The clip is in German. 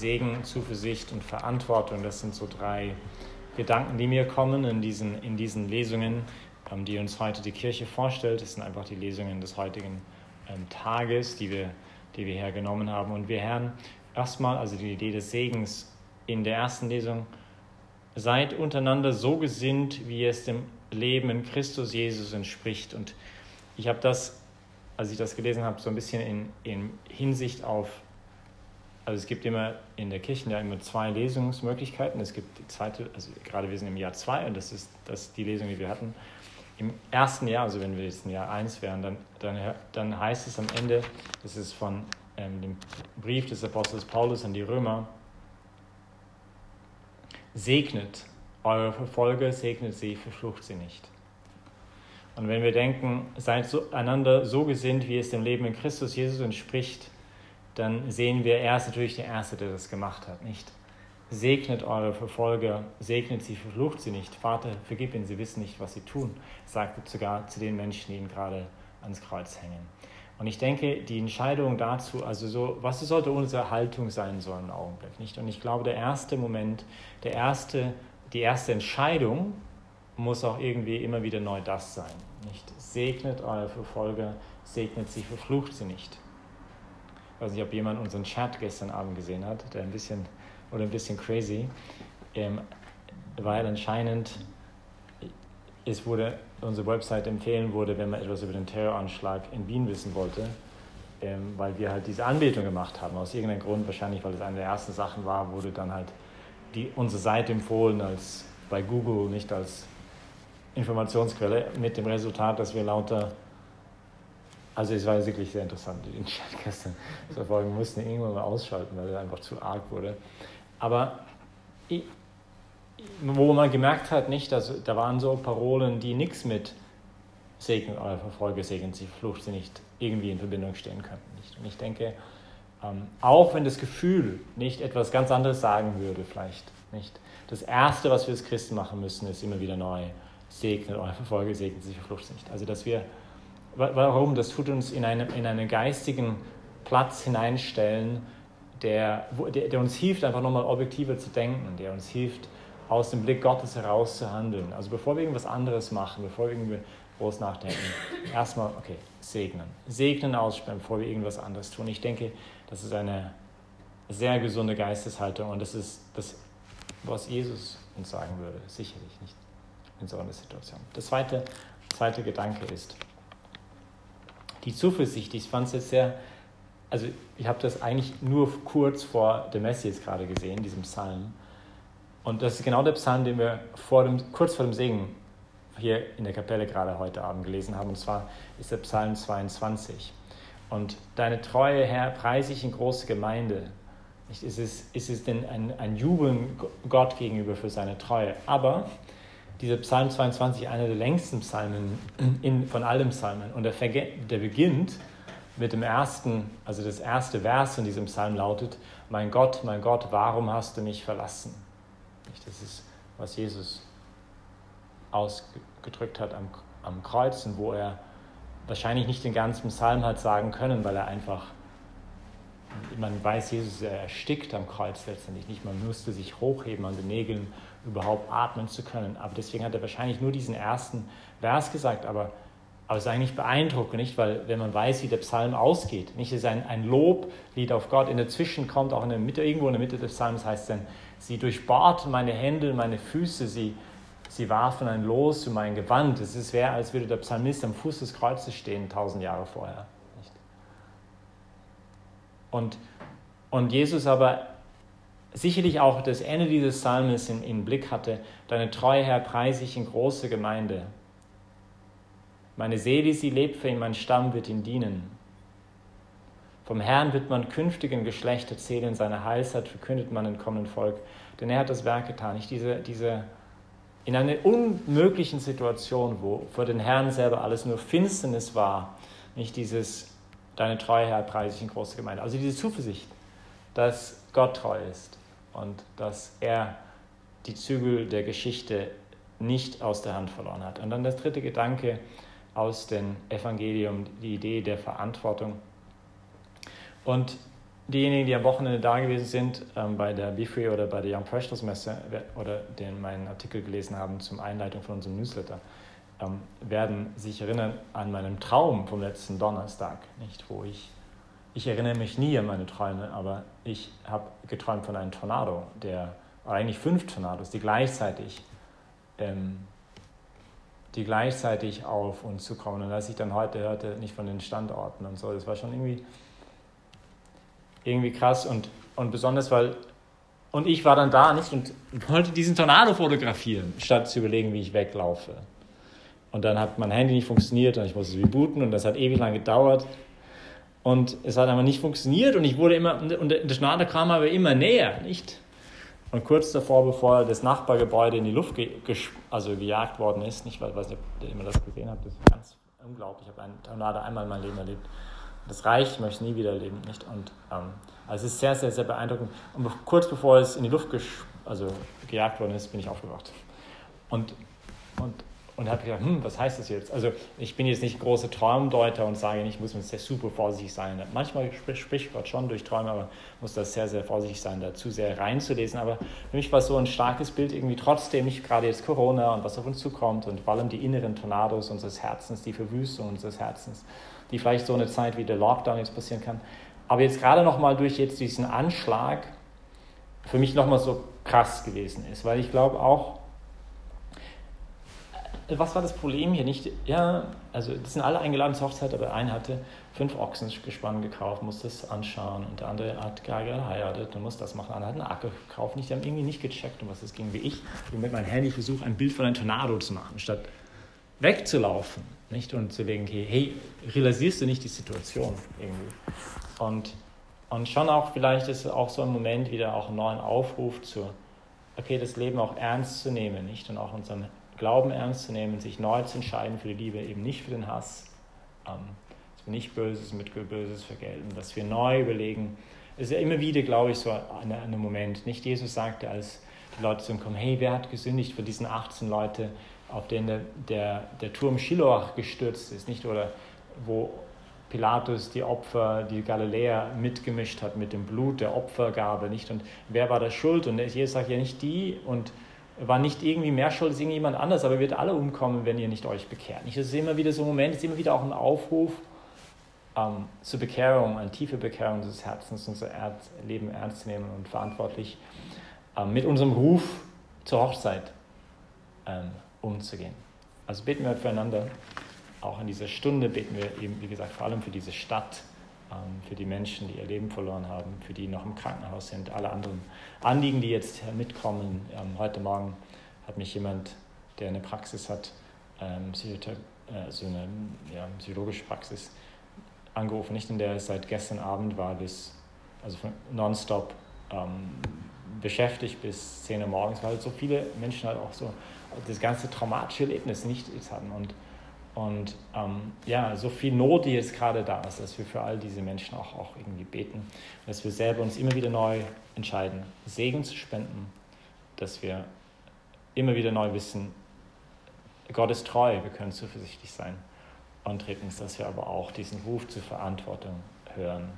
Segen, Zuversicht und Verantwortung. Das sind so drei Gedanken, die mir kommen in diesen, in diesen Lesungen, ähm, die uns heute die Kirche vorstellt. Das sind einfach die Lesungen des heutigen ähm, Tages, die wir, die wir hergenommen haben. Und wir hören erstmal, also die Idee des Segens in der ersten Lesung, seid untereinander so gesinnt, wie es dem Leben in Christus Jesus entspricht. Und ich habe das, als ich das gelesen habe, so ein bisschen in, in Hinsicht auf, also es gibt immer in der Kirche ja immer zwei Lesungsmöglichkeiten. Es gibt die zweite, also gerade wir sind im Jahr zwei und das ist das die Lesung, die wir hatten. Im ersten Jahr, also wenn wir jetzt im Jahr eins wären, dann, dann, dann heißt es am Ende, das ist von ähm, dem Brief des Apostels Paulus an die Römer, segnet eure Verfolger, segnet sie, verflucht sie nicht. Und wenn wir denken, seid so, einander so gesinnt, wie es dem Leben in Christus Jesus entspricht, dann sehen wir, er ist natürlich der Erste, der das gemacht hat, nicht? Segnet eure Verfolger, segnet sie, verflucht sie nicht. Vater, vergib ihnen, sie wissen nicht, was sie tun, sagte sogar zu den Menschen, die ihn gerade ans Kreuz hängen. Und ich denke, die Entscheidung dazu, also so, was sollte unsere Haltung sein so im Augenblick, nicht? Und ich glaube, der erste Moment, der erste, die erste Entscheidung muss auch irgendwie immer wieder neu das sein, nicht? Segnet eure Verfolger, segnet sie, verflucht sie nicht. Ich weiß nicht, ob jemand unseren Chat gestern Abend gesehen hat, der ein bisschen oder ein bisschen crazy, ähm, weil anscheinend es wurde, unsere Website empfehlen wurde, wenn man etwas über den Terroranschlag in Wien wissen wollte, ähm, weil wir halt diese Anbetung gemacht haben. Aus irgendeinem Grund, wahrscheinlich weil es eine der ersten Sachen war, wurde dann halt die, unsere Seite empfohlen als bei Google, nicht als Informationsquelle, mit dem Resultat, dass wir lauter also es war wirklich sehr interessant, den Chat gestern zu verfolgen. Wir mussten irgendwann mal ausschalten, weil er einfach zu arg wurde. Aber ich, wo man gemerkt hat, nicht, dass da waren so Parolen, die nichts mit Segen oder Verfolge, Segen sie, Flucht sie nicht irgendwie in Verbindung stehen könnten. Nicht? Und ich denke, ähm, auch wenn das Gefühl nicht etwas ganz anderes sagen würde, vielleicht nicht. Das Erste, was wir als Christen machen müssen, ist immer wieder neu segnen oder Verfolge, segnen sie, Flucht sie nicht. Also, dass wir, warum? Das tut uns in, einem, in einen geistigen Platz hineinstellen, der, der, der uns hilft, einfach nochmal objektiver zu denken, der uns hilft, aus dem Blick Gottes heraus zu handeln. Also bevor wir irgendwas anderes machen, bevor wir irgendwie groß nachdenken, erstmal, okay, segnen. Segnen aussprechen, bevor wir irgendwas anderes tun. Ich denke, das ist eine sehr gesunde Geisteshaltung und das ist das, was Jesus uns sagen würde, sicherlich nicht in so einer Situation. Der zweite, zweite Gedanke ist die Zuversicht. Ich fand es jetzt sehr also ich habe das eigentlich nur kurz vor Messe jetzt gerade gesehen, diesem Psalm. Und das ist genau der Psalm, den wir vor dem, kurz vor dem Singen hier in der Kapelle gerade heute Abend gelesen haben. Und zwar ist der Psalm 22. Und deine Treue, Herr, preise ich in große Gemeinde. Ist es, ist es denn ein, ein Jubeln Gott gegenüber für seine Treue? Aber dieser Psalm 22, einer der längsten Psalmen in, von allen Psalmen, und der, der beginnt mit dem ersten, also das erste Vers in diesem Psalm lautet, mein Gott, mein Gott, warum hast du mich verlassen? Das ist, was Jesus ausgedrückt hat am, am Kreuz und wo er wahrscheinlich nicht den ganzen Psalm hat sagen können, weil er einfach, man weiß, Jesus er erstickt am Kreuz letztendlich nicht, man musste sich hochheben an den Nägeln, überhaupt atmen zu können. Aber deswegen hat er wahrscheinlich nur diesen ersten Vers gesagt, aber aber es ist eigentlich beeindruckend, nicht? Weil wenn man weiß, wie der Psalm ausgeht, nicht? Es ist ein, ein Loblied auf Gott. In der Zwischen kommt auch in der Mitte, irgendwo in der Mitte des Psalms heißt dann, sie durchbohrten meine Hände meine Füße, sie, sie warfen ein Los zu mein Gewand. Es wäre, als würde der Psalmist am Fuß des Kreuzes stehen, tausend Jahre vorher. Und, und Jesus aber sicherlich auch das Ende dieses Psalmes in, in Blick hatte, deine Treue, Herr, preise ich in große Gemeinde. Meine Seele, sie lebt für ihn, mein Stamm wird ihm dienen. Vom Herrn wird man künftigen Geschlecht erzählen, seine Heilsheit verkündet man im kommenden Volk, denn er hat das Werk getan. Nicht diese, diese in einer unmöglichen Situation, wo vor den Herrn selber alles nur Finsternis war, nicht dieses, deine Treue, Herr, preise ich in große Gemeinde. Also diese Zuversicht, dass Gott treu ist und dass er die Zügel der Geschichte nicht aus der Hand verloren hat. Und dann der dritte Gedanke, aus dem Evangelium, die Idee der Verantwortung. Und diejenigen, die am Wochenende da gewesen sind, ähm, bei der BeFree oder bei der Young Professionals Messe oder den meinen Artikel gelesen haben zum Einleitung von unserem Newsletter, ähm, werden sich erinnern an meinen Traum vom letzten Donnerstag, nicht wo ich ich erinnere mich nie an meine Träume, aber ich habe geträumt von einem Tornado, der eigentlich fünf Tornados, die gleichzeitig ähm, die gleichzeitig auf uns zukommen. Und als ich dann heute hörte, nicht von den Standorten und so, das war schon irgendwie, irgendwie krass und, und besonders, weil, und ich war dann da nicht und wollte diesen Tornado fotografieren, statt zu überlegen, wie ich weglaufe. Und dann hat mein Handy nicht funktioniert und ich musste es rebooten und das hat ewig lang gedauert. Und es hat aber nicht funktioniert und ich wurde immer, und der Tornado kam aber immer näher, nicht? Und kurz davor, bevor das Nachbargebäude in die Luft ge also gejagt worden ist, nicht, weil, weiß nicht, ob ihr immer das gesehen habt, das ist ganz unglaublich. Ich habe einen Tornado einmal in meinem Leben erlebt. Das reicht, ich möchte es nie wieder erleben. Nicht? Und, ähm, also es ist sehr, sehr, sehr beeindruckend. Und kurz bevor es in die Luft also gejagt worden ist, bin ich aufgewacht. Und, und und habe gedacht, hm, was heißt das jetzt? Also ich bin jetzt nicht großer Traumdeuter und sage nicht, muss man sehr super vorsichtig sein. Manchmal spricht Gott schon durch Träume, aber muss das sehr, sehr vorsichtig sein, da zu sehr reinzulesen. Aber für mich war so ein starkes Bild irgendwie trotzdem, nicht gerade jetzt Corona und was auf uns zukommt und vor allem die inneren Tornados unseres Herzens, die Verwüstung unseres Herzens, die vielleicht so eine Zeit wie der Lockdown jetzt passieren kann. Aber jetzt gerade nochmal durch jetzt diesen Anschlag für mich nochmal so krass gewesen ist, weil ich glaube auch, was war das Problem hier? Nicht, ja, also die sind alle eingeladen zur Hochzeit, aber einer hatte fünf Ochsengespann gekauft, musste das anschauen und der andere hat geheiratet und muss das machen. Der andere hat einen Acker gekauft. Nicht, die haben irgendwie nicht gecheckt, um was es ging, wie ich. Ich mit meinem Handy versuche, ein Bild von einem Tornado zu machen, statt wegzulaufen nicht? und zu denken, hey, hey, realisierst du nicht die Situation irgendwie? Und, und schon auch, vielleicht ist es auch so ein Moment wieder auch einen neuen Aufruf zu, okay, das Leben auch ernst zu nehmen, nicht? Und auch unseren Glauben ernst zu nehmen, sich neu zu entscheiden für die Liebe, eben nicht für den Hass, ähm, dass wir nicht Böses mit Böses vergelten, dass wir neu überlegen. Es ist ja immer wieder, glaube ich, so ein, ein Moment. Nicht Jesus sagte, als die Leute zu ihm kommen, hey, wer hat gesündigt für diesen 18 Leute, auf denen der, der, der Turm Shiloach gestürzt ist, nicht? Oder wo Pilatus die Opfer, die Galiläer mitgemischt hat mit dem Blut der Opfergabe, nicht? Und wer war da schuld? Und Jesus sagt ja nicht die und war nicht irgendwie mehr schuld als irgendjemand anders, aber ihr werdet alle umkommen, wenn ihr nicht euch bekehrt. Das ist immer wieder so ein Moment, ist immer wieder auch ein Aufruf ähm, zur Bekehrung, eine tiefe Bekehrung des Herzens, unser Leben ernst zu nehmen und verantwortlich ähm, mit unserem Ruf zur Hochzeit ähm, umzugehen. Also beten wir füreinander. Auch in dieser Stunde beten wir eben, wie gesagt, vor allem für diese Stadt für die Menschen, die ihr Leben verloren haben, für die noch im Krankenhaus sind, alle anderen Anliegen, die jetzt mitkommen. Ähm, heute Morgen hat mich jemand, der eine Praxis hat, ähm, also eine ja, psychologische Praxis, angerufen, nicht in der es seit gestern Abend war, bis, also nonstop ähm, beschäftigt bis 10 Uhr morgens, weil so viele Menschen halt auch so das ganze traumatische Erlebnis nicht hatten. Und und ähm, ja, so viel Not, die jetzt gerade da ist, dass wir für all diese Menschen auch, auch irgendwie beten, dass wir selber uns immer wieder neu entscheiden, Segen zu spenden, dass wir immer wieder neu wissen, Gott ist treu, wir können zuversichtlich sein. Und drittens, dass wir aber auch diesen Ruf zur Verantwortung hören